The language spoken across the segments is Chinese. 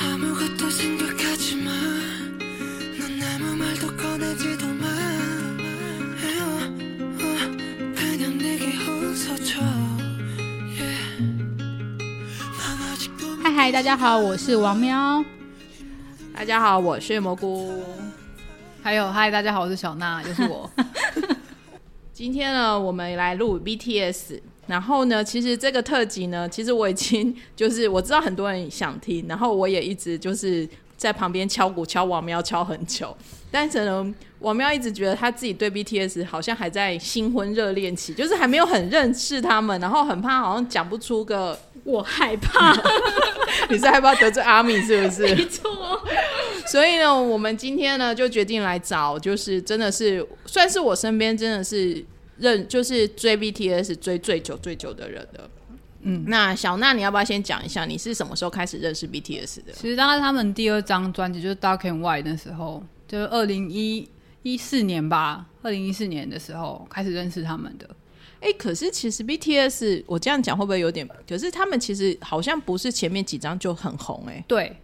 嗨嗨，大家好，我是王喵。大家好，我是蘑菇。还有嗨，大家好，我是小娜，又是我。今天呢，我们来录 BTS。然后呢，其实这个特辑呢，其实我已经 就是我知道很多人想听，然后我也一直就是在旁边敲鼓敲王喵敲很久。但是呢，王喵一直觉得他自己对 BTS 好像还在新婚热恋期，就是还没有很认识他们，然后很怕好像讲不出个。我害怕，你是害怕得罪阿米是不是？没错。所以呢，我们今天呢就决定来找，就是真的是算是我身边真的是认，就是追 BTS 追最久最久的人的。嗯，那小娜，你要不要先讲一下，你是什么时候开始认识 BTS 的？其实当时他们第二张专辑就是 Dark and White 的时候，就是二零一四年吧，二零一四年的时候开始认识他们的。哎、欸，可是其实 BTS 我这样讲会不会有点？可是他们其实好像不是前面几张就很红哎、欸。对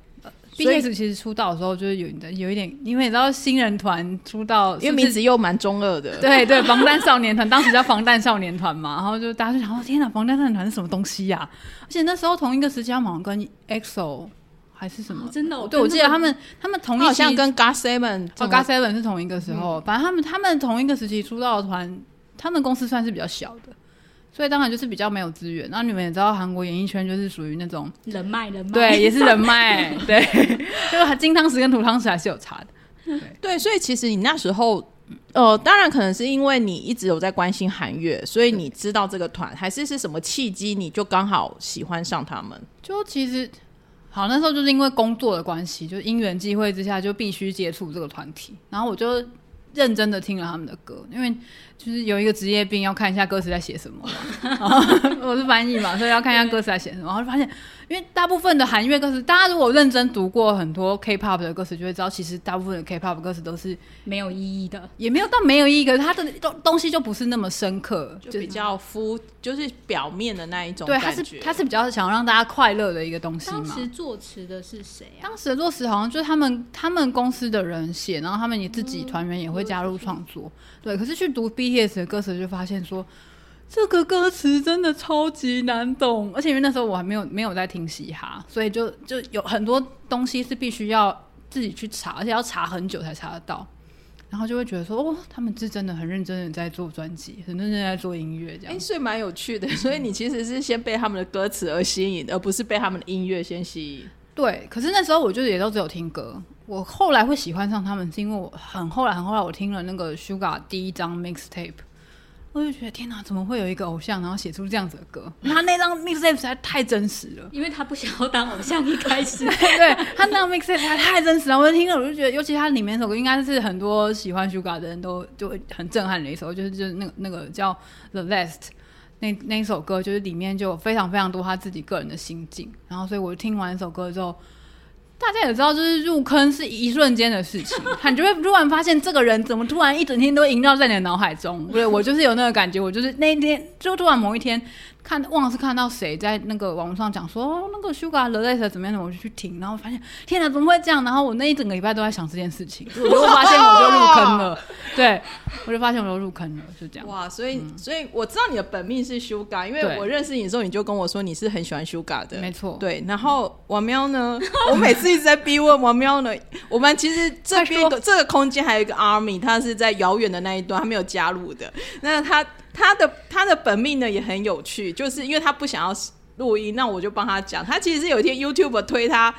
，BTS 其实出道的时候就是有的有一点，因为你知道新人团出道是是，因为名字又蛮中二的。对对，防弹少年团当时叫防弹少年团嘛，然后就大家就想说天哪，防弹少年团是什么东西呀、啊？而且那时候同一个时期，他们跟 EXO 还是什么？哦、真的？对，我记得他们他们同一期，好像跟 GOT7 哦，GOT7 是同一个时候，嗯、反正他们他们同一个时期出道的团。他们公司算是比较小的，所以当然就是比较没有资源。那你们也知道，韩国演艺圈就是属于那种人脉，人脉对，也是人脉，对，就 是金汤匙跟土汤匙还是有差的。对，对，所以其实你那时候，呃，当然可能是因为你一直有在关心韩乐，所以你知道这个团，还是是什么契机，你就刚好喜欢上他们？就其实，好，那时候就是因为工作的关系，就因缘际会之下，就必须接触这个团体，然后我就认真的听了他们的歌，因为。就是有一个职业病，要看一下歌词在写什么。我是翻译嘛，所以要看一下歌词在写什么。然后就发现，因为大部分的韩乐歌词，大家如果认真读过很多 K-pop 的歌词，就会知道，其实大部分的 K-pop 歌词都是没有意义的，也没有到没有意义，可是它的东东西就不是那么深刻，就比较肤，就是表面的那一种。对，它是它是比较想让大家快乐的一个东西嘛。当时作词的是谁啊？当时的作词好像就是他们他们公司的人写，然后他们也自己团员也会加入创作。对，可是去读 BTS 的歌词就发现说，这个歌词真的超级难懂，而且因为那时候我还没有没有在听嘻哈，所以就就有很多东西是必须要自己去查，而且要查很久才查得到，然后就会觉得说，哦，他们是真的很认真的在做专辑，很认真在做音乐，这样，哎，所以蛮有趣的。所以你其实是先被他们的歌词而吸引，而不是被他们的音乐先吸引。对，可是那时候我就也都只有听歌。我后来会喜欢上他们，是因为我很后来很后来我听了那个 Sugar 第一张 mixtape，我就觉得天哪，怎么会有一个偶像然后写出这样子的歌？他那张 mixtape 实在太真实了，因为他不想要当偶像一开始，对他那张 mixtape 还太真实了，我就听了我就觉得，尤其他里面那首歌应该是很多喜欢 Sugar 的人都就会很震撼的一首，就是就是那个那个叫 The Last。那那一首歌就是里面就有非常非常多他自己个人的心境，然后所以我听完一首歌之后，大家也知道，就是入坑是一瞬间的事情，你就会突然发现这个人怎么突然一整天都萦绕在你的脑海中。对，我就是有那个感觉，我就是那一天就突然某一天。看，忘了是看到谁在那个网络上讲说，哦，那个 Suga The Latest 怎么样，我就去听，然后发现天哪，怎么会这样？然后我那一整个礼拜都在想这件事情，我就发现我就入坑了，对，我就发现我就入坑了，就这样。哇，所以、嗯、所以我知道你的本命是 Sugar，因为我认识你的时候，你就跟我说你是很喜欢 Sugar 的，没错。对，然后王喵呢，我每次一直在逼问王喵呢，我们其实这边这个空间还有一个 Army，他是在遥远的那一端，他没有加入的，那他。他的他的本命呢也很有趣，就是因为他不想要录音，那我就帮他讲。他其实是有一天 YouTube 推他，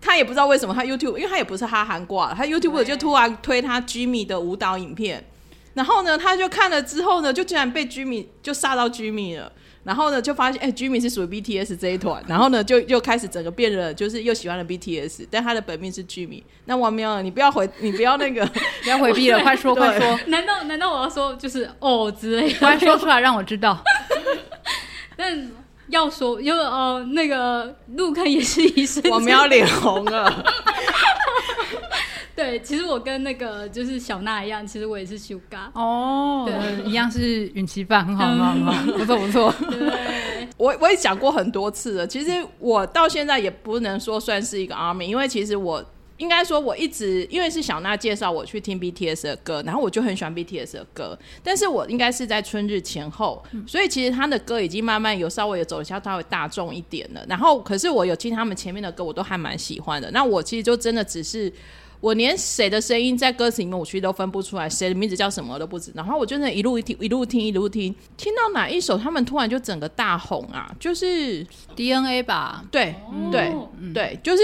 他也不知道为什么他 YouTube，因为他也不是哈韩挂，他 YouTube 就突然推他 Jimmy 的舞蹈影片，然后呢，他就看了之后呢，就竟然被 Jimmy 就杀到 Jimmy 了。然后呢，就发现哎，Jimmy 是属于 BTS 这一团，然后呢，就又开始整个变了，就是又喜欢了 BTS，但他的本命是 Jimmy。那王喵，你不要回，你不要那个，不要回避了，快说快说。难道难道我要说就是哦之类的？快说出来让我知道。但要说，因为呃，那个入坑也是一生，我们要脸红了。对，其实我跟那个就是小娜一样，其实我也是 Suga 哦，对，一样是允琪饭，很好，很好，很好，不错，不错。对，我我也讲过很多次了。其实我到现在也不能说算是一个 ARMY，因为其实我。应该说，我一直因为是小娜介绍我去听 BTS 的歌，然后我就很喜欢 BTS 的歌。但是我应该是在春日前后，所以其实他的歌已经慢慢有稍微有走向稍微大众一点了。然后，可是我有听他们前面的歌，我都还蛮喜欢的。那我其实就真的只是，我连谁的声音在歌词里面，我其实都分不出来，谁的名字叫什么我都不知。然后我就那一路一听，一路听，一路听，听到哪一首，他们突然就整个大红啊，就是 DNA 吧？对，对，对，就是。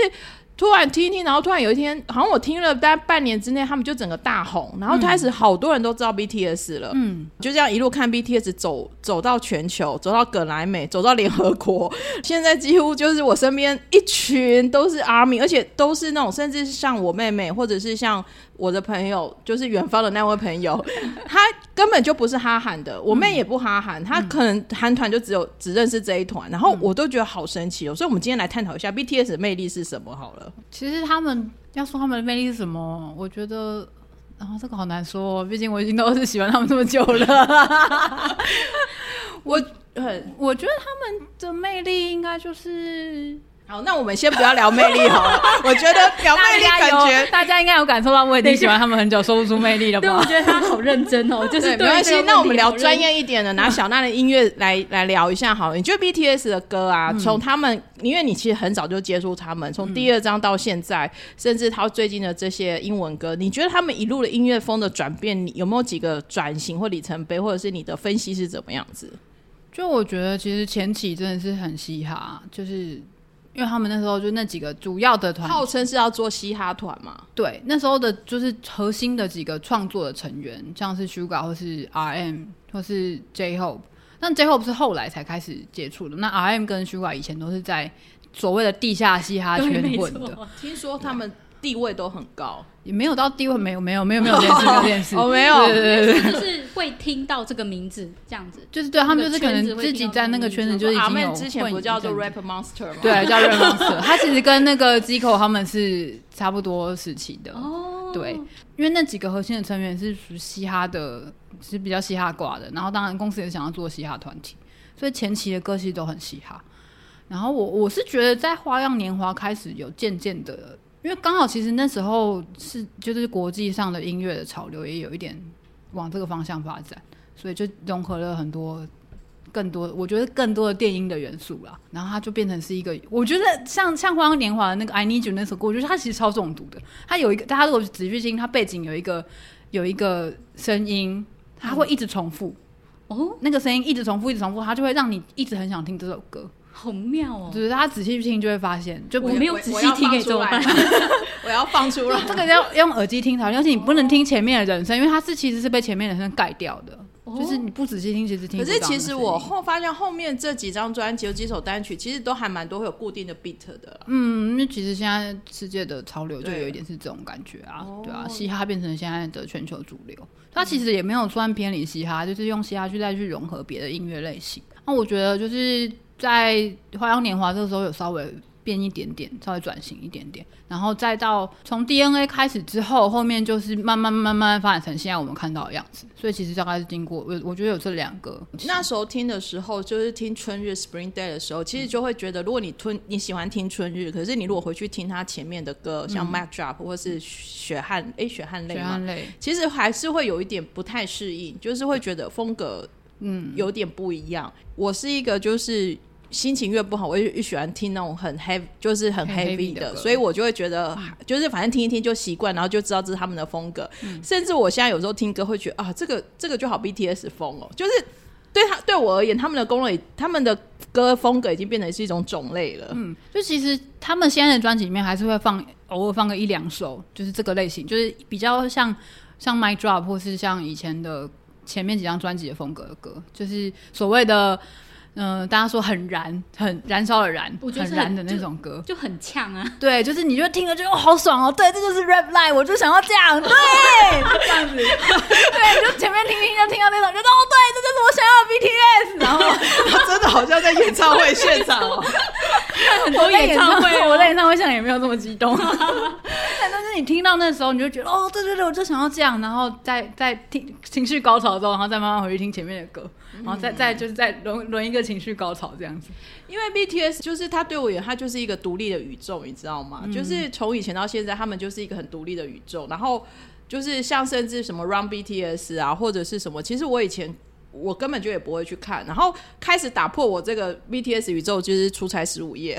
突然听一听，然后突然有一天，好像我听了大概半年之内，他们就整个大红，然后开始好多人都知道 BTS 了。嗯，就这样一路看 BTS 走走到全球，走到葛莱美，走到联合国，现在几乎就是我身边一群都是 ARMY，而且都是那种甚至是像我妹妹，或者是像。我的朋友就是远方的那位朋友，他根本就不是哈韩的，我妹也不哈韩，他可能韩团就只有只认识这一团，然后我都觉得好神奇哦，所以我们今天来探讨一下 BTS 的魅力是什么好了。其实他们要说他们的魅力是什么，我觉得啊这个好难说，毕竟我已经都是喜欢他们这么久了。我很我觉得他们的魅力应该就是。好，那我们先不要聊魅力好了。我觉得聊魅力感觉大家应该有感受到，我已经喜欢他们很久，说不出魅力了吧？对，我觉得他好认真哦，就是没关系。那我们聊专业一点的，拿小娜的音乐来来聊一下好了。你觉得 BTS 的歌啊，从他们，因为你其实很早就接触他们，从第二张到现在，甚至他最近的这些英文歌，你觉得他们一路的音乐风的转变，你有没有几个转型或里程碑，或者是你的分析是怎么样子？就我觉得，其实前期真的是很嘻哈，就是。因为他们那时候就那几个主要的团，号称是要做嘻哈团嘛。对，那时候的就是核心的几个创作的成员，像是 Sugar 或是 RM 或是 J-Hope。但 J-Hope 是后来才开始接触的。那 RM 跟 Sugar 以前都是在所谓的地下嘻哈圈混的。听说他们。地位都很高，也没有到地位，没有没有没有没有电视没有电视，哦没有，就是会听到这个名字这样子，就是对他们就是可能自己在那个圈子就是已经有，之前不叫做 Rap Monster 吗？对，叫 Rap Monster，他其实跟那个 Zico 他们是差不多时期的哦，对，因为那几个核心的成员是属嘻哈的，是比较嘻哈挂的，然后当然公司也想要做嘻哈团体，所以前期的歌其实都很嘻哈，然后我我是觉得在花样年华开始有渐渐的。因为刚好，其实那时候是就是国际上的音乐的潮流也有一点往这个方向发展，所以就融合了很多更多，我觉得更多的电音的元素啦。然后它就变成是一个，我觉得像像《花样年华》的那个《I Need You》那首歌，我觉得它其实超中毒的。它有一个，大家如果仔细听，它背景有一个有一个声音，它会一直重复哦，那个声音一直重复，一直重复，它就会让你一直很想听这首歌。好妙哦！就是他仔细去听就会发现，就我没有仔细听可以怎么办？我要放出来，这个要用耳机听才，而且你不能听前面的人声，因为它是其实是被前面的人声盖掉的。就是你不仔细听，其实听。可是其实我后发现后面这几张专辑有几首单曲，其实都还蛮多会有固定的 beat 的。嗯，因为其实现在世界的潮流就有一点是这种感觉啊，对啊，嘻哈变成现在的全球主流，它其实也没有算偏离嘻哈，就是用嘻哈去再去融合别的音乐类型。那我觉得就是。在《花样年华》这个时候有稍微变一点点，稍微转型一点点，然后再到从 DNA 开始之后，后面就是慢慢慢慢发展成现在我们看到的样子。所以其实大概是经过我我觉得有这两个。那时候听的时候，就是听春日 Spring Day 的时候，其实就会觉得，如果你吞你喜欢听春日，可是你如果回去听他前面的歌，像 Mac Drop 或是血汗哎血汗泪，泪，其实还是会有一点不太适应，就是会觉得风格嗯有点不一样。我是一个就是。心情越不好，我越越喜欢听那种很 heavy，就是很 heavy 的，所以我就会觉得，就是反正听一听就习惯，然后就知道这是他们的风格。嗯、甚至我现在有时候听歌会觉得啊，这个这个就好 BTS 风哦，就是对他对我而言，他们的功能，他们的歌风格已经变成是一种种类了。嗯，就其实他们现在的专辑里面还是会放偶尔放个一两首，就是这个类型，就是比较像像 Mic Drop 或是像以前的前面几张专辑的风格的歌，就是所谓的。嗯、呃，大家说很燃，很燃烧的燃，很，很燃的那种歌，就，就很呛啊。对，就是你就听了就哦，好爽哦。对，这就是 rap life，我就想要这样，对，这样子。对，就前面听听就听到那种，就哦，对，这就是我想要的 BTS。然后 真的好像在演唱会现场哦，很多演唱会，我在演唱会现场也没有这么激动。但是你听到那时候，你就觉得哦，对对对，我就想要这样，然后再再听情绪高潮之后，然后再慢慢回去听前面的歌。然后再再就是再轮轮一个情绪高潮这样子。因为 BTS 就是他对我而言，他就是一个独立的宇宙，你知道吗？嗯、就是从以前到现在，他们就是一个很独立的宇宙。然后就是像甚至什么 Run BTS 啊，或者是什么，其实我以前。我根本就也不会去看，然后开始打破我这个 BTS 宇宙，就是出差十五夜。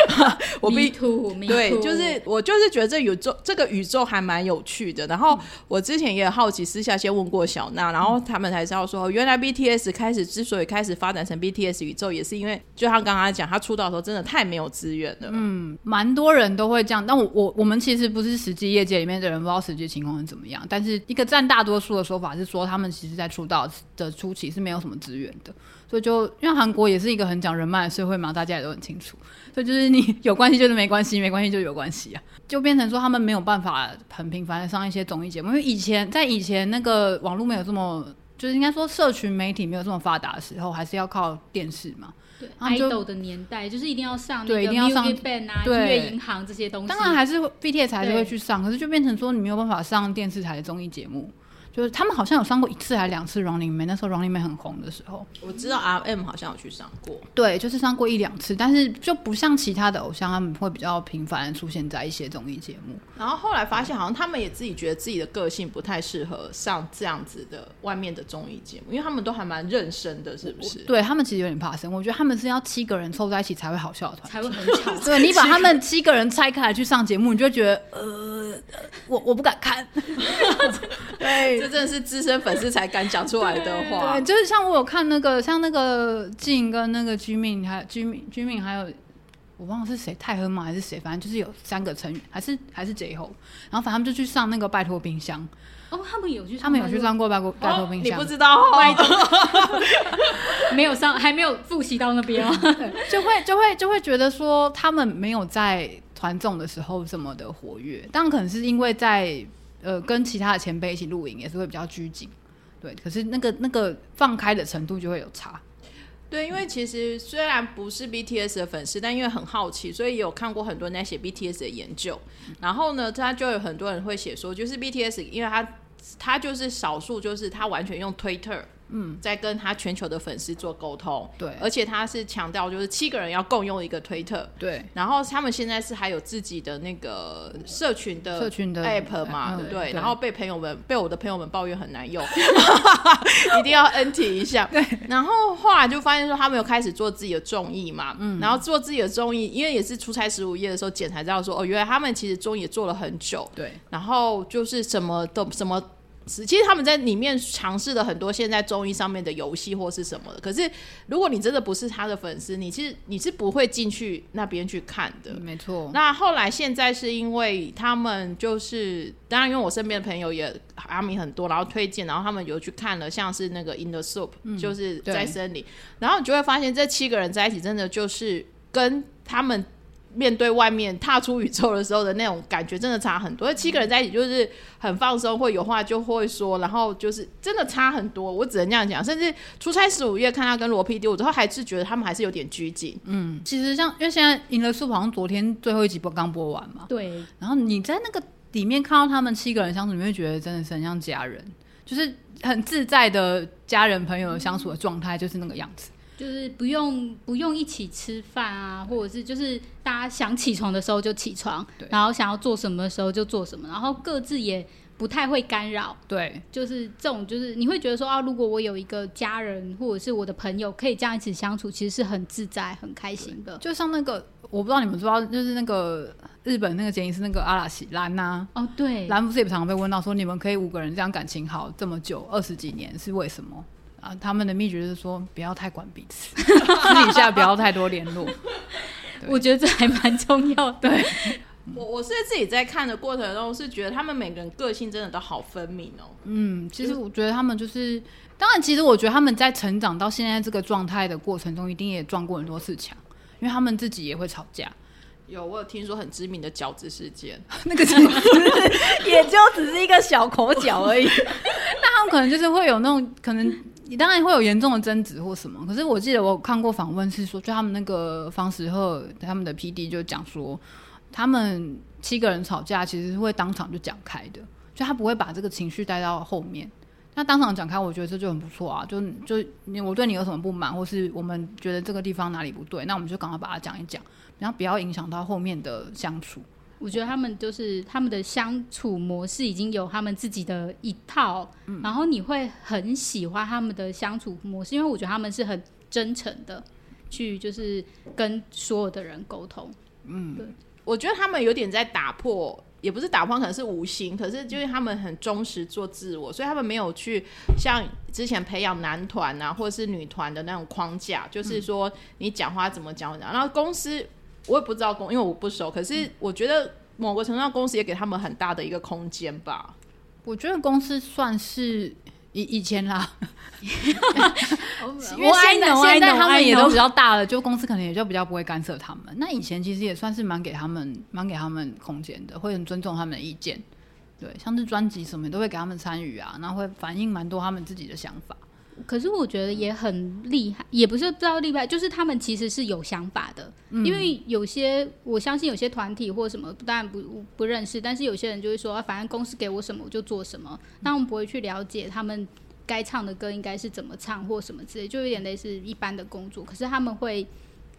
我 Me too, me too. 对，就是我就是觉得这宇宙这个宇宙还蛮有趣的。然后我之前也好奇，私下先问过小娜，然后他们才知道说，原来 BTS 开始之所以开始发展成 BTS 宇宙，也是因为就像刚刚讲，他出道的时候真的太没有资源了。嗯，蛮多人都会这样，但我我我们其实不是实际业界里面的人，不知道实际情况是怎么样。但是一个占大多数的说法是说，他们其实在出道的初期是没有什么资源的，所以就因为韩国也是一个很讲人脉的社会嘛，大家也都很清楚，所以就是你 有关系就是没关系，没关系就有关系啊，就变成说他们没有办法很频繁的上一些综艺节目，因为以前在以前那个网络没有这么，就是应该说社群媒体没有这么发达的时候，还是要靠电视嘛。对，idol 的年代就是一定要上那个对，一定要上 band 啊，音乐银行这些东西，当然还是 BTS 还是会去上，可是就变成说你没有办法上电视台的综艺节目。就是他们好像有上过一次还是两次 Running Man，那时候 Running Man 很红的时候，我知道 RM 好像有去上过，对，就是上过一两次，但是就不像其他的偶像，他们会比较频繁的出现在一些综艺节目。然后后来发现，好像他们也自己觉得自己的个性不太适合上这样子的外面的综艺节目，因为他们都还蛮认生的，是不是？对，他们其实有点怕生，我觉得他们是要七个人凑在一起才会好笑的团，才会很巧。对，你把他们七个人拆开来去上节目，你就觉得呃，我我不敢看。对，这真的是资深。粉丝才敢讲出来的话，对，就是像我有看那个，像那个静跟那个 Jimin，还有 Jimin，Jimin 还有我忘了是谁，泰亨吗还是谁？反正就是有三个成员，还是还是 J-Hope，然后反正他们就去上那个拜托冰箱。哦，他们有去，他们有去上过拜托拜托冰箱，你不知道？拜托，没有上，还没有复习到那边哦，就会就会就会觉得说他们没有在团综的时候这么的活跃，当然可能是因为在。呃，跟其他的前辈一起录影也是会比较拘谨，对。可是那个那个放开的程度就会有差，对。因为其实虽然不是 BTS 的粉丝，但因为很好奇，所以有看过很多人在写 BTS 的研究。然后呢，他就有很多人会写说，就是 BTS，因为他他就是少数，就是他完全用推特。嗯，在跟他全球的粉丝做沟通，对，而且他是强调就是七个人要共用一个推特，对，然后他们现在是还有自己的那个社群的社群的 app 嘛，嗯、对？然后被朋友们被我的朋友们抱怨很难用，一定要 NT 一下，对。然后后来就发现说他们有开始做自己的综艺嘛，嗯，然后做自己的综艺，因为也是出差十五夜的时候剪才知道说哦，原来他们其实综艺也做了很久，对，然后就是什么都什么。其实他们在里面尝试了很多现在综艺上面的游戏或是什么的，可是如果你真的不是他的粉丝，你其实你是不会进去那边去看的。没错。那后来现在是因为他们就是，当然因为我身边的朋友也阿米很多，然后推荐，然后他们有去看了，像是那个 In the Soup，嗯，就是在森林，然后你就会发现这七个人在一起，真的就是跟他们。面对外面踏出宇宙的时候的那种感觉，真的差很多。七个人在一起就是很放松，会有话就会说，然后就是真的差很多。我只能这样讲。甚至出差十五夜看他跟罗 PD，我之后还是觉得他们还是有点拘谨。嗯，其实像因为现在《赢了书》好像昨天最后一集播刚播完嘛。对。然后你在那个里面看到他们七个人相处，你会觉得真的是很像家人，就是很自在的家人朋友相处的状态，就是那个样子。就是不用不用一起吃饭啊，或者是就是大家想起床的时候就起床，然后想要做什么的时候就做什么，然后各自也不太会干扰。对，就是这种，就是你会觉得说啊，如果我有一个家人或者是我的朋友可以这样一起相处，其实是很自在、很开心的。就像那个，我不知道你们知道，就是那个日本那个剪辑师那个阿拉西兰呐。哦，对，兰不是也常常被问到说，你们可以五个人这样感情好这么久，二十几年是为什么？啊，他们的秘诀是说，不要太管彼此，私底下不要太多联络。我觉得这还蛮重要的。对，我我是自己在看的过程中，是觉得他们每个人个性真的都好分明哦。嗯，其实我觉得他们就是，当然，其实我觉得他们在成长到现在这个状态的过程中，一定也撞过很多次墙，因为他们自己也会吵架。有，我有听说很知名的饺子事件，那个其实也就只是一个小口角而已。那他们可能就是会有那种可能。你当然会有严重的争执或什么，可是我记得我看过访问是说，就他们那个方时赫他们的 PD 就讲说，他们七个人吵架其实是会当场就讲开的，就他不会把这个情绪带到后面，那当场讲开，我觉得这就很不错啊。就就你我对你有什么不满，或是我们觉得这个地方哪里不对，那我们就赶快把它讲一讲，然后不要影响到后面的相处。我觉得他们就是他们的相处模式已经有他们自己的一套，嗯、然后你会很喜欢他们的相处模式，因为我觉得他们是很真诚的去就是跟所有的人沟通。嗯，对，我觉得他们有点在打破。也不是打破，可能是无心。可是就是他们很忠实做自我，所以他们没有去像之前培养男团啊，或者是女团的那种框架，就是说你讲话怎么讲。然后公司我也不知道公，因为我不熟。可是我觉得某个程度上，公司也给他们很大的一个空间吧。我觉得公司算是。以以前啦，因为现在现在他们也都比较大了，就公司可能也就比较不会干涉他们。那以前其实也算是蛮给他们蛮给他们空间的，会很尊重他们的意见。对，像是专辑什么都会给他们参与啊，然后会反映蛮多他们自己的想法。可是我觉得也很厉害，也不是不知道厉害，就是他们其实是有想法的。嗯、因为有些我相信有些团体或什么，当然不不认识，但是有些人就会说，啊、反正公司给我什么我就做什么，但我们不会去了解他们该唱的歌应该是怎么唱或什么之类，就有点类似一般的工作。可是他们会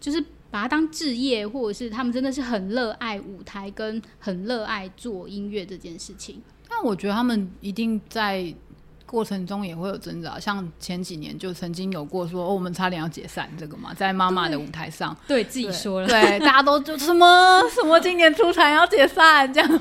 就是把它当置业，或者是他们真的是很热爱舞台，跟很热爱做音乐这件事情。那我觉得他们一定在。过程中也会有挣扎，像前几年就曾经有过说，哦，我们差点要解散这个嘛，在妈妈的舞台上，对，对自己说了，对，大家都就什么什么今年出产要解散这样，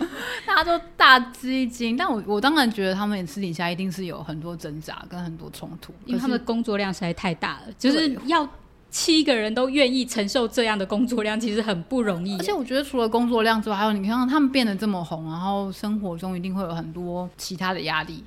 大家都大吃一惊。但我我当然觉得他们私底下一定是有很多挣扎跟很多冲突，因为他们的工作量实在太大了，就是要七个人都愿意承受这样的工作量，其实很不容易。而且我觉得除了工作量之外，还有你看他们变得这么红，然后生活中一定会有很多其他的压力。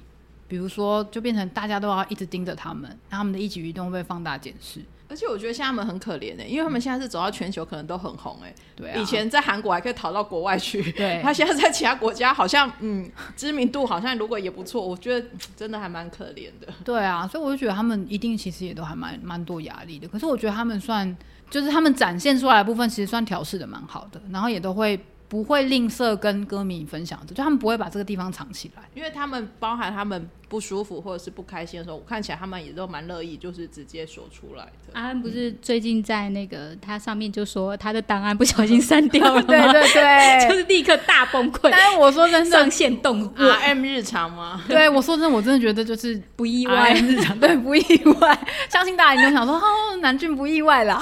比如说，就变成大家都要一直盯着他们，他们的一举一动被放大检视。而且我觉得现在他们很可怜的，因为他们现在是走到全球，可能都很红哎。对、啊，以前在韩国还可以逃到国外去，对，他现在在其他国家好像嗯，知名度好像如果也不错，我觉得真的还蛮可怜的。对啊，所以我就觉得他们一定其实也都还蛮蛮多压力的。可是我觉得他们算，就是他们展现出来的部分，其实算调试的蛮好的，然后也都会。不会吝啬跟歌迷分享的，就他们不会把这个地方藏起来，因为他们包含他们不舒服或者是不开心的时候，我看起来他们也都蛮乐意，就是直接说出来的。安安不是最近在那个他上面就说他的档案不小心删掉了吗？对 对对，就是立刻大崩溃。但是我说真的，上线动 RM 日常吗？对，我说真的，我真的觉得就是不意外，日常对不意外，相信大家都想说哦，南俊不意外啦。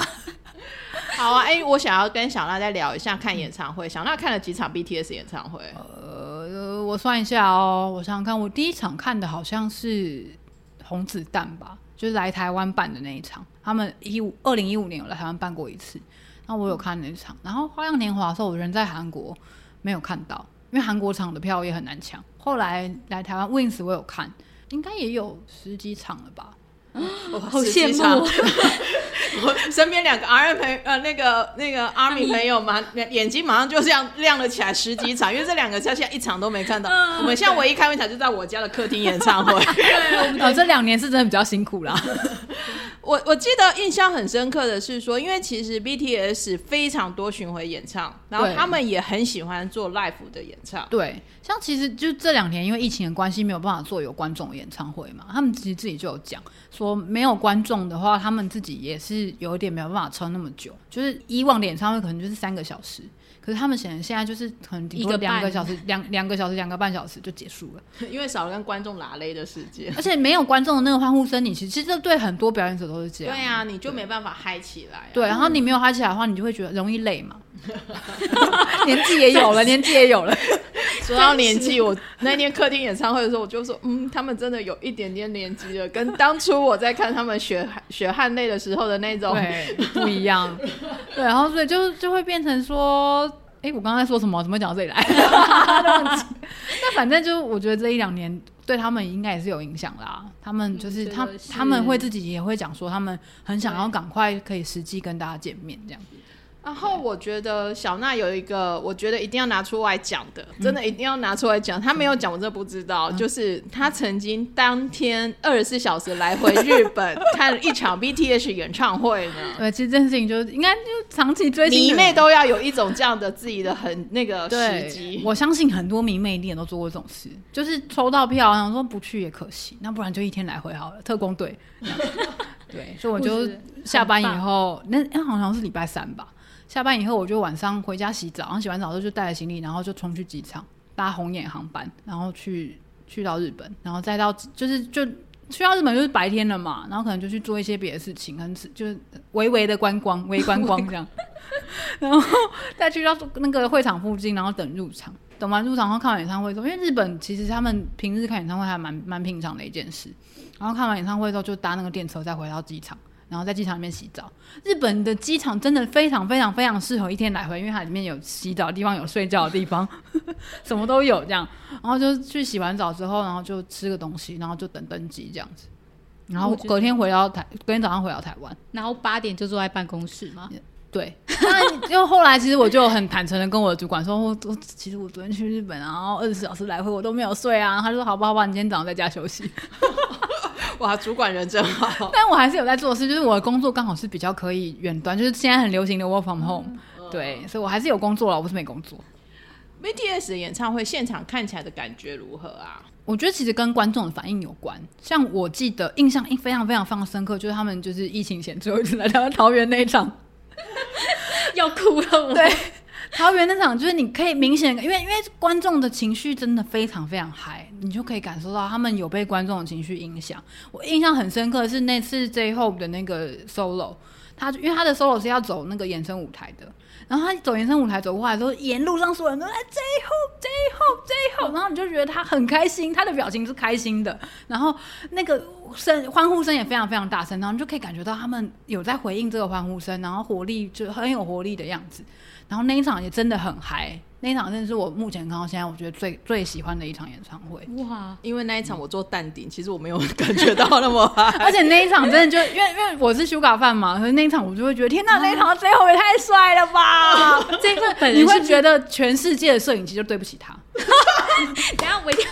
好啊，哎、欸，我想要跟小娜再聊一下看演唱会。嗯、小娜看了几场 BTS 演唱会？呃，我算一下哦，我想想看，我第一场看的好像是红子弹吧，就是来台湾办的那一场。他们一五二零一五年有来台湾办过一次，那我有看那一场。嗯、然后花样年华的时候，我人在韩国没有看到，因为韩国场的票也很难抢。后来来台湾 Wings 我有看，应该也有十几场了吧。我好羡慕，我身边两个 RM 朋呃那个那个 ARMY 朋友嘛，眼睛马上就这样亮了起来，十几场，因为这两个他现在一场都没看到。我们现在唯一开完场就在我家的客厅演唱会。对，我这两年是真的比较辛苦啦。我我记得印象很深刻的是说，因为其实 BTS 非常多巡回演唱，然后他们也很喜欢做 live 的演唱。对，像其实就这两年因为疫情的关系，没有办法做有观众的演唱会嘛，他们其实自己就有讲。说没有观众的话，他们自己也是是有一点没有办法撑那么久。就是以往的演唱会可能就是三个小时，可是他们显然现在就是可能一个两个小时，两两个小时，两个半小时就结束了，因为少了跟观众拉勒的时间。而且没有观众的那个欢呼声，你其实其实这对很多表演者都是这样。对啊，你就没办法嗨起来啊。对，然后你没有嗨起来的话，你就会觉得容易累嘛。年纪也有了，年纪也有了。说到年纪，我那天客厅演唱会的时候，我就说，嗯，他们真的有一点点年纪了，跟当初我在看他们血血汗泪的时候的那种不一样。对，然后所以就就会变成说，哎、欸，我刚刚在说什么？怎么讲到这里来？那反正就我觉得这一两年对他们应该也是有影响啦。他们就是他是他们会自己也会讲说，他们很想要赶快可以实际跟大家见面这样子。然后我觉得小娜有一个，我觉得一定要拿出来讲的，真的一定要拿出来讲。她没有讲，我真的不知道。就是她曾经当天二十四小时来回日本看了一场 BTS 演唱会呢。对，其实这件事情就应该就长期追星迷妹都要有一种这样的自己的很那个时机。我相信很多迷妹一定也都做过这种事，就是抽到票，然后说不去也可惜，那不然就一天来回好了。特工队，对，所以我就下班以后，那那好像是礼拜三吧。下班以后，我就晚上回家洗澡，然后洗完澡之后就带着行李，然后就冲去机场搭红眼航班，然后去去到日本，然后再到就是就去到日本就是白天了嘛，然后可能就去做一些别的事情，可能就是微微的观光，微观光这样，然后再去到那个会场附近，然后等入场，等完入场后看完演唱会之后，因为日本其实他们平日看演唱会还蛮蛮平常的一件事，然后看完演唱会之后就搭那个电车再回到机场。然后在机场里面洗澡。日本的机场真的非常非常非常适合一天来回，因为它里面有洗澡的地方，有睡觉的地方，什么都有这样。然后就去洗完澡之后，然后就吃个东西，然后就等登机这样子。然后隔天回到台，隔天早上回到台湾，然后八点就坐在办公室嘛。对。那就后来其实我就很坦诚的跟我的主管说，我我其实我昨天去日本，然后二十四小时来回我都没有睡啊。他就说好吧好吧，你今天早上在家休息。哇，主管人真好！但我还是有在做事，就是我的工作刚好是比较可以远端，就是现在很流行的 work from home，嗯、对，所以我还是有工作了，我不是没工作。BTS 的演唱会现场看起来的感觉如何啊？我觉得其实跟观众的反应有关。像我记得印象非常非常非常深刻，就是他们就是疫情前最后一次来到桃园那一场，要哭了我。对。桃园那场就是你可以明显，因为因为观众的情绪真的非常非常嗨，你就可以感受到他们有被观众的情绪影响。我印象很深刻是那次 J-Hope 的那个 solo，他因为他的 solo 是要走那个延伸舞台的，然后他走延伸舞台走过来的时候，沿路上所有人都在 J-Hope J-Hope J-Hope，然后你就觉得他很开心，他的表情是开心的，然后那个声欢呼声也非常非常大声，然后你就可以感觉到他们有在回应这个欢呼声，然后活力就很有活力的样子。然后那一场也真的很嗨，那一场真的是我目前看到现在我觉得最最喜欢的一场演唱会。哇！因为那一场我做淡定，其实我没有 感觉到那么嗨。而且那一场真的就因为因为我是 Suga 饭嘛，所以那一场我就会觉得天哪，那一场最后也太帅了吧！这个 本你会觉得全世界的摄影机就对不起他。等一下我一定要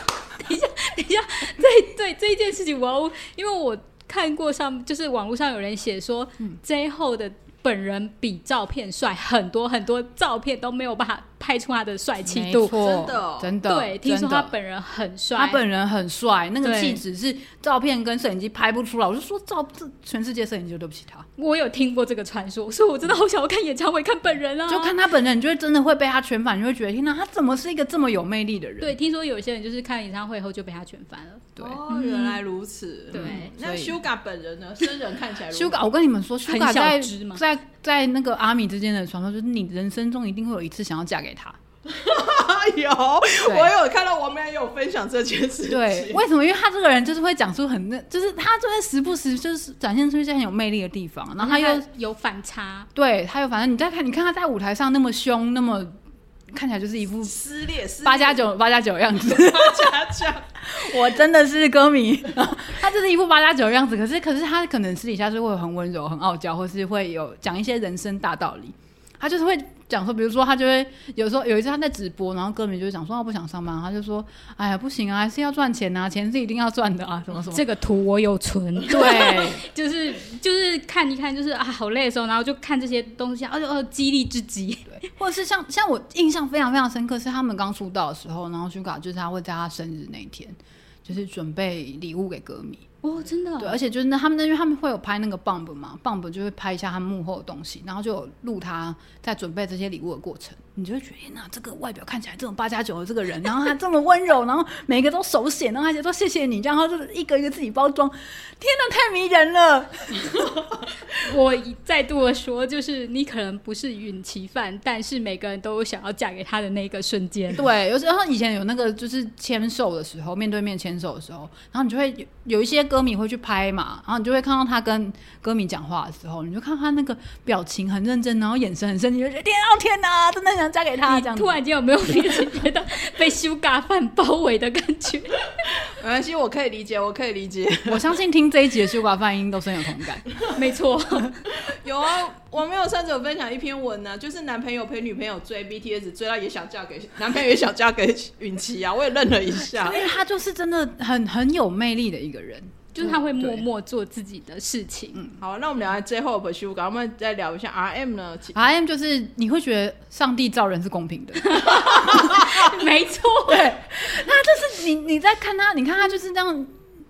等一下等一下，对对这一件事情我要因为我看过上就是网络上有人写说、嗯、最后的。本人比照片帅很多很多，照片都没有办法拍出他的帅气度，真的真的。对，听说他本人很帅，他本人很帅，那个气质是照片跟摄影机拍不出来。我就说照这全世界摄影机都对不起他。我有听过这个传说，所以我真的好想要看演唱会，看本人啊！就看他本人，你就会真的会被他圈粉，你会觉得天哪，他怎么是一个这么有魅力的人？对，听说有些人就是看演唱会后就被他圈粉了。对，哦，原来如此。对，那 Suga 本人呢？真人看起来，Suga，我跟你们说，Suga 在在。在在那个阿米之间的传说，就是你人生中一定会有一次想要嫁给他。有，我有看到王苗也有分享这件事情。对，为什么？因为他这个人就是会讲出很那，就是他就会时不时就是展现出一些很有魅力的地方，然后他又有反差。对，他有反正你再看，你看他在舞台上那么凶，那么看起来就是一副撕裂八加九八加九的样子。八加九，我真的是歌迷。他就是一副八加九的样子，可是可是他可能私底下是会很温柔、很傲娇，或是会有讲一些人生大道理。他就是会。讲说，比如说他就会有时候有一次他在直播，然后歌迷就讲说他不想上班，他就说：“哎呀，不行啊，还是要赚钱啊，钱是一定要赚的啊，什么什么。”这个图我有存，对，就是就是看一看，就是啊好累的时候，然后就看这些东西，而且哦激励自己，对，或者是像像我印象非常非常深刻，是他们刚出道的时候，然后 Suga 就是他会在他生日那一天，就是准备礼物给歌迷。哦，真的，对，而且就是那他们那，因为他们会有拍那个 Bump 嘛，Bump 就会拍一下他们幕后的东西，然后就有录他在准备这些礼物的过程，你就会觉得，天哪，这个外表看起来这种八加九的这个人，然后他这么温柔，然后每个都手写，然后而且都谢谢你，这样，然后就是一个一个自己包装，天哪，太迷人了。我再度的说，就是你可能不是允其范，但是每个人都有想要嫁给他的那个瞬间。对，有时候以前有那个就是签售的时候，面对面签售的时候，然后你就会有有一些。歌迷会去拍嘛，然后你就会看到他跟歌迷讲话的时候，你就看他那个表情很认真，然后眼神很深，你就觉得天啊天哪，真的想嫁给他这样。突然间有没有觉得 被 Suga 饭包围的感觉？没关系，我可以理解，我可以理解。我相信听这一集的 Suga 饭音都深有同感。没错，有啊。我没有上次有分享一篇文呢、啊，就是男朋友陪女朋友追 BTS，追到也想嫁给男朋友，也想嫁给允琪啊，我也愣了一下，因为他就是真的很很有魅力的一个人。就是他会默默做自己的事情。嗯，好，那我们聊完最后不修改，我们再聊一下 R M 呢？R M 就是你会觉得上帝造人是公平的 没错，对，那就是你你在看他，你看他就是这样，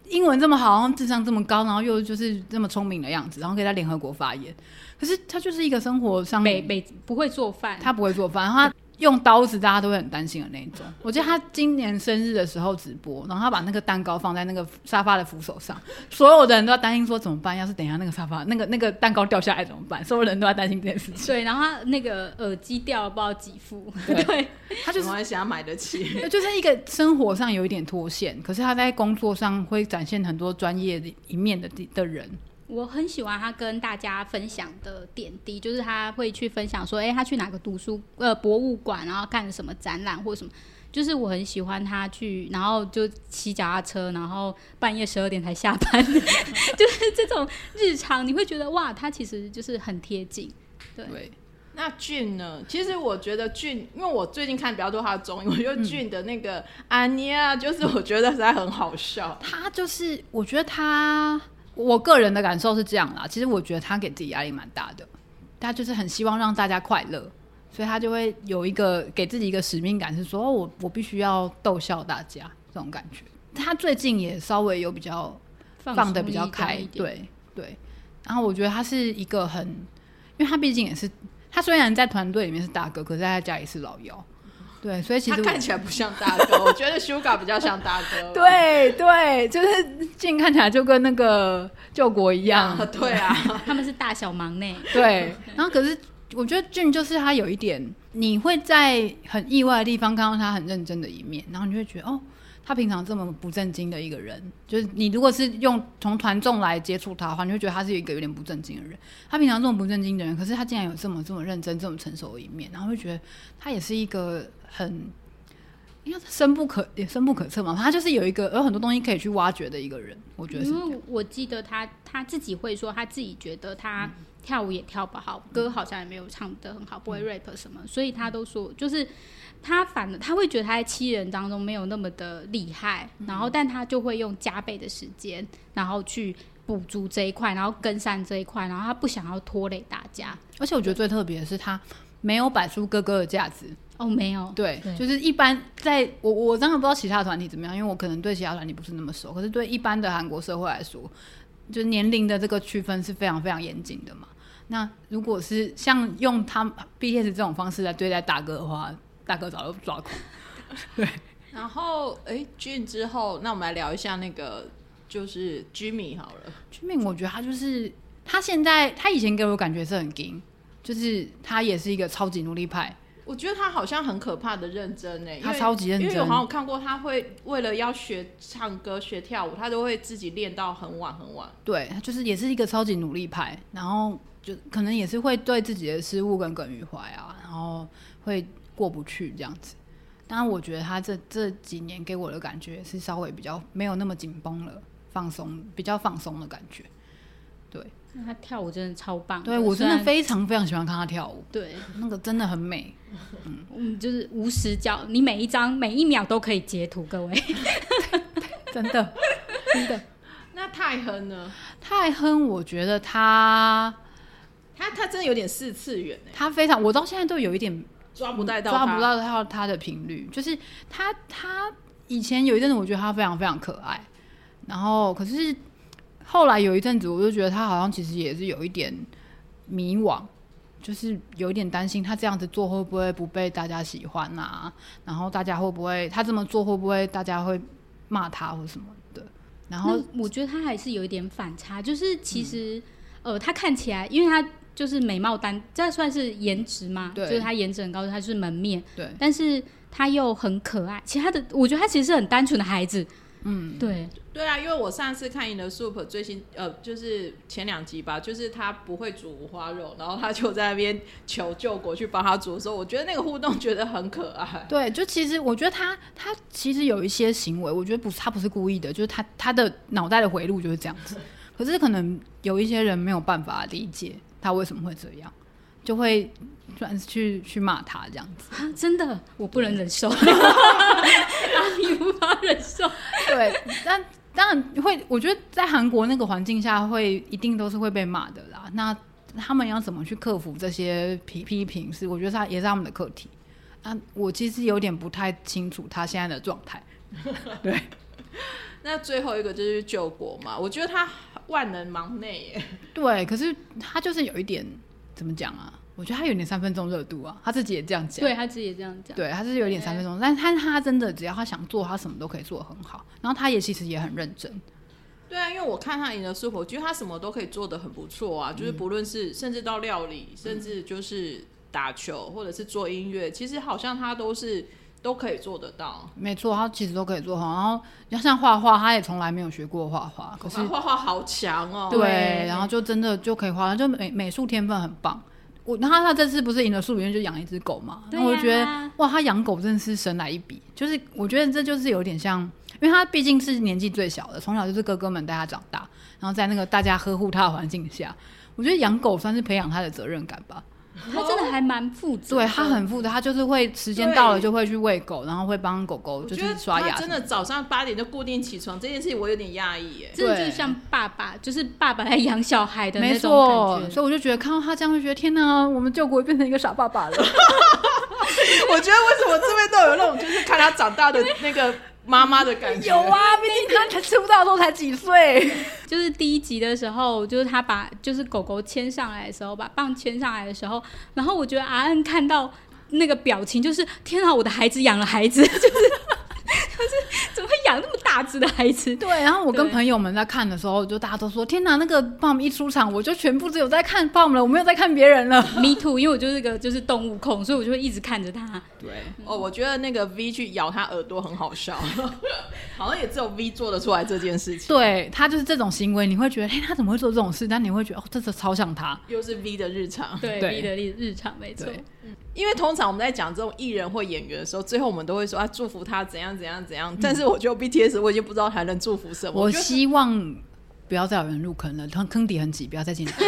英文这么好，然后智商这么高，然后又就是这么聪明的样子，然后可以在联合国发言，可是他就是一个生活上没没不会做饭，他不会做饭，他。用刀子，大家都会很担心的那一种。我记得他今年生日的时候直播，然后他把那个蛋糕放在那个沙发的扶手上，所有的人都要担心说怎么办？要是等一下那个沙发那个那个蛋糕掉下来怎么办？所有人都要担心这件事情。对，然后他那个耳机掉了不知道几副。对，对他就是我想要买得起，就是一个生活上有一点脱线，可是他在工作上会展现很多专业的一面的的人。我很喜欢他跟大家分享的点滴，就是他会去分享说，哎、欸，他去哪个读书呃博物馆，然后看什么展览或什么，就是我很喜欢他去，然后就骑脚踏车，然后半夜十二点才下班，就是这种日常，你会觉得哇，他其实就是很贴近。对，对那俊呢？其实我觉得俊，因为我最近看比较多他的综艺，我觉得俊的那个安妮啊，就是我觉得实在很好笑。他就是，我觉得他。我个人的感受是这样啦，其实我觉得他给自己压力蛮大的，他就是很希望让大家快乐，所以他就会有一个给自己一个使命感，是说，哦，我我必须要逗笑大家这种感觉。他最近也稍微有比较放的比较开，对对。然后我觉得他是一个很，因为他毕竟也是，他虽然在团队里面是大哥，可是在他家里是老幺。对，所以其实他看起来不像大哥，我觉得 Suga 比较像大哥。对对，就是俊看起来就跟那个救国一样。啊对啊 他们是大小忙内。对，然后可是我觉得俊就是他有一点，你会在很意外的地方看到他很认真的一面，然后你会觉得哦，他平常这么不正经的一个人，就是你如果是用从团众来接触他的话，你会觉得他是一个有点不正经的人。他平常这么不正经的人，可是他竟然有这么这么认真、这么成熟的一面，然后会觉得他也是一个。很，因为深不可也深不可测嘛，他就是有一个有很多东西可以去挖掘的一个人，我觉得是。因为我记得他他自己会说，他自己觉得他跳舞也跳不好，嗯、歌好像也没有唱得很好，嗯、不会 rap 什么，所以他都说，就是他反而他会觉得他在七人当中没有那么的厉害，嗯、然后但他就会用加倍的时间，然后去补足这一块，然后跟上这一块，然后他不想要拖累大家，而且我觉得最特别的是他没有摆出哥哥的架子。哦，没有，对，对就是一般在我我当然不知道其他团体怎么样，因为我可能对其他团体不是那么熟。可是对一般的韩国社会来说，就是年龄的这个区分是非常非常严谨的嘛。那如果是像用他 BTS 这种方式来对待大哥的话，大哥早就抓狂。对，然后哎，Jin 之后，那我们来聊一下那个就是 Jimmy 好了。Jimmy 我觉得他就是他现在他以前给我感觉是很硬，就是他也是一个超级努力派。我觉得他好像很可怕的认真呢，他超级认真。因为我好像看过，他会为了要学唱歌、学跳舞，他都会自己练到很晚很晚。对，就是也是一个超级努力派，然后就可能也是会对自己的失误耿耿于怀啊，然后会过不去这样子。当然，我觉得他这这几年给我的感觉是稍微比较没有那么紧绷了，放松，比较放松的感觉。对，那他跳舞真的超棒的。对，我真的非常非常喜欢看他跳舞。对，那个真的很美。嗯，嗯，就是无死角，你每一张每一秒都可以截图，各位。真的，真的。那泰亨呢？泰亨，我觉得他，他他真的有点四次元。他非常，我到现在都有一点抓不带到，抓不到他他的频率。就是他他以前有一阵子，我觉得他非常非常可爱，然后可是。后来有一阵子，我就觉得他好像其实也是有一点迷惘，就是有一点担心他这样子做会不会不被大家喜欢啊？然后大家会不会他这么做会不会大家会骂他或什么的？然后我觉得他还是有一点反差，就是其实、嗯、呃，他看起来因为他就是美貌单，这算是颜值嘛？对，就是他颜值很高，他是门面，对，但是他又很可爱。其他的，我觉得他其实是很单纯的孩子。嗯，对对啊，因为我上次看《In the Soup》最新呃，就是前两集吧，就是他不会煮五花肉，然后他就在那边求救国去帮他煮的时候，我觉得那个互动觉得很可爱。对，就其实我觉得他他其实有一些行为，我觉得不是他不是故意的，就是他他的脑袋的回路就是这样子。可是可能有一些人没有办法理解。他为什么会这样，就会转去去骂他这样子。啊，真的，我不能忍受，阿米无法忍受。对，但当然会，我觉得在韩国那个环境下，会一定都是会被骂的啦。那他们要怎么去克服这些批批评？是我觉得他也是他们的课题。啊，我其实有点不太清楚他现在的状态。对，那最后一个就是救国嘛，我觉得他万能忙内耶。对，可是他就是有一点怎么讲啊？我觉得他有点三分钟热度啊，他自己也这样讲。对，他自己也这样讲。对，他是有点三分钟，但他他真的只要他想做，他什么都可以做得很好。然后他也其实也很认真。对啊，因为我看他赢的是，我觉得他什么都可以做得很不错啊，嗯、就是不论是甚至到料理，甚至就是打球，或者是做音乐，其实好像他都是都可以做得到。没错，他其实都可以做好。然后要像画画，他也从来没有学过画画，可是画画好强哦。对，然后就真的就可以画，就美美术天分很棒。我然后他这次不是赢了树语，就养了一只狗嘛。然后我觉得哇，他养狗真的是神来一笔，就是我觉得这就是有点像。因为他毕竟是年纪最小的，从小就是哥哥们带他长大，然后在那个大家呵护他的环境下，我觉得养狗算是培养他的责任感吧。他真的还蛮负责，对他很负责，他就是会时间到了就会去喂狗，然后会帮狗狗就是刷牙。真的早上八点就固定起床这件事情，我有点讶异耶。真的就像爸爸，就是爸爸来养小孩的那种感觉。所以我就觉得看到他这样，就觉得天哪，我们救国变成一个傻爸爸了。我觉得为什么这边都有那种，就是看他长大的那个。妈妈的感觉有啊，毕竟他才出道的时候才几岁。就是第一集的时候，就是他把就是狗狗牵上来的时候，把棒牵上来的时候，然后我觉得阿恩看到那个表情，就是天啊，我的孩子养了孩子，就是。就是怎么会养那么大只的孩子？对，然后我跟朋友们在看的时候，就大家都说：“天哪，那个 Bum 一出场，我就全部只有在看 Bum 了，我没有在看别人了。”Me too，因为我就是个就是动物控，所以我就会一直看着他。对，哦，我觉得那个 V 去咬他耳朵很好笑，好像也只有 V 做得出来这件事情。对，他就是这种行为，你会觉得，哎，他怎么会做这种事？但你会觉得，哦，这是超像他，又是 V 的日常。对，对 V 的日日常，没错。因为通常我们在讲这种艺人或演员的时候，最后我们都会说啊，祝福他怎样怎样怎样。但是我觉得 BTS 我已经不知道还能祝福什么。我希望不要再有人入坑了，坑坑底很挤，不要再进来。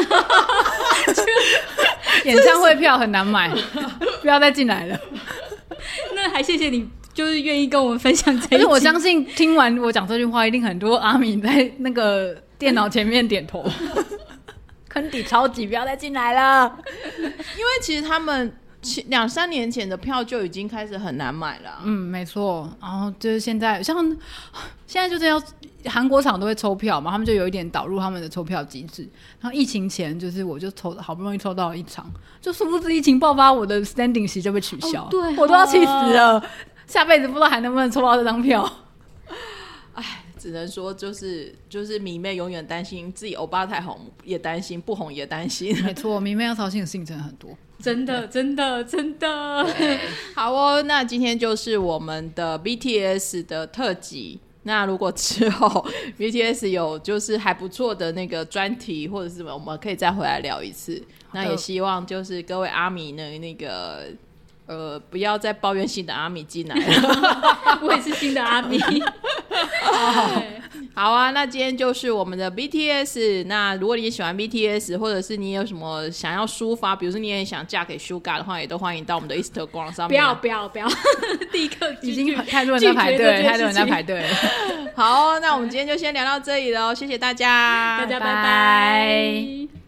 演唱会票很难买，不要再进来了。那还谢谢你，就是愿意跟我们分享这一。但是我相信听完我讲这句话，一定很多阿米在那个电脑前面点头。坑底超级，不要再进来了。因为其实他们。两三年前的票就已经开始很难买了，嗯，没错。然后就是现在，像现在就是要韩国场都会抽票嘛，他们就有一点导入他们的抽票机制。然后疫情前，就是我就抽，好不容易抽到一场，就殊不知疫情爆发，我的 standing 席就被取消，哦、对，我都要气死了。下辈子不知道还能不能抽到这张票。哎，只能说就是就是迷妹永远担心自己欧巴太红，也担心不红也担心。没错，迷妹要操心的事情真的很多。真的，真的，真的，好哦。那今天就是我们的 BTS 的特辑。那如果之后 BTS 有就是还不错的那个专题或者是什么，我们可以再回来聊一次。那也希望就是各位阿米呢，那个呃，不要再抱怨新的阿米进来了。我也是新的阿米。好啊，那今天就是我们的 BTS。那如果你喜欢 BTS，或者是你有什么想要抒发，比如说你也想嫁给 Sugar 的话，也都欢迎到我们的 Instagram 上面。不要不要不要，立刻 已经太多人在排队，太多人在排队。好，那我们今天就先聊到这里喽，谢谢大家，大家拜拜。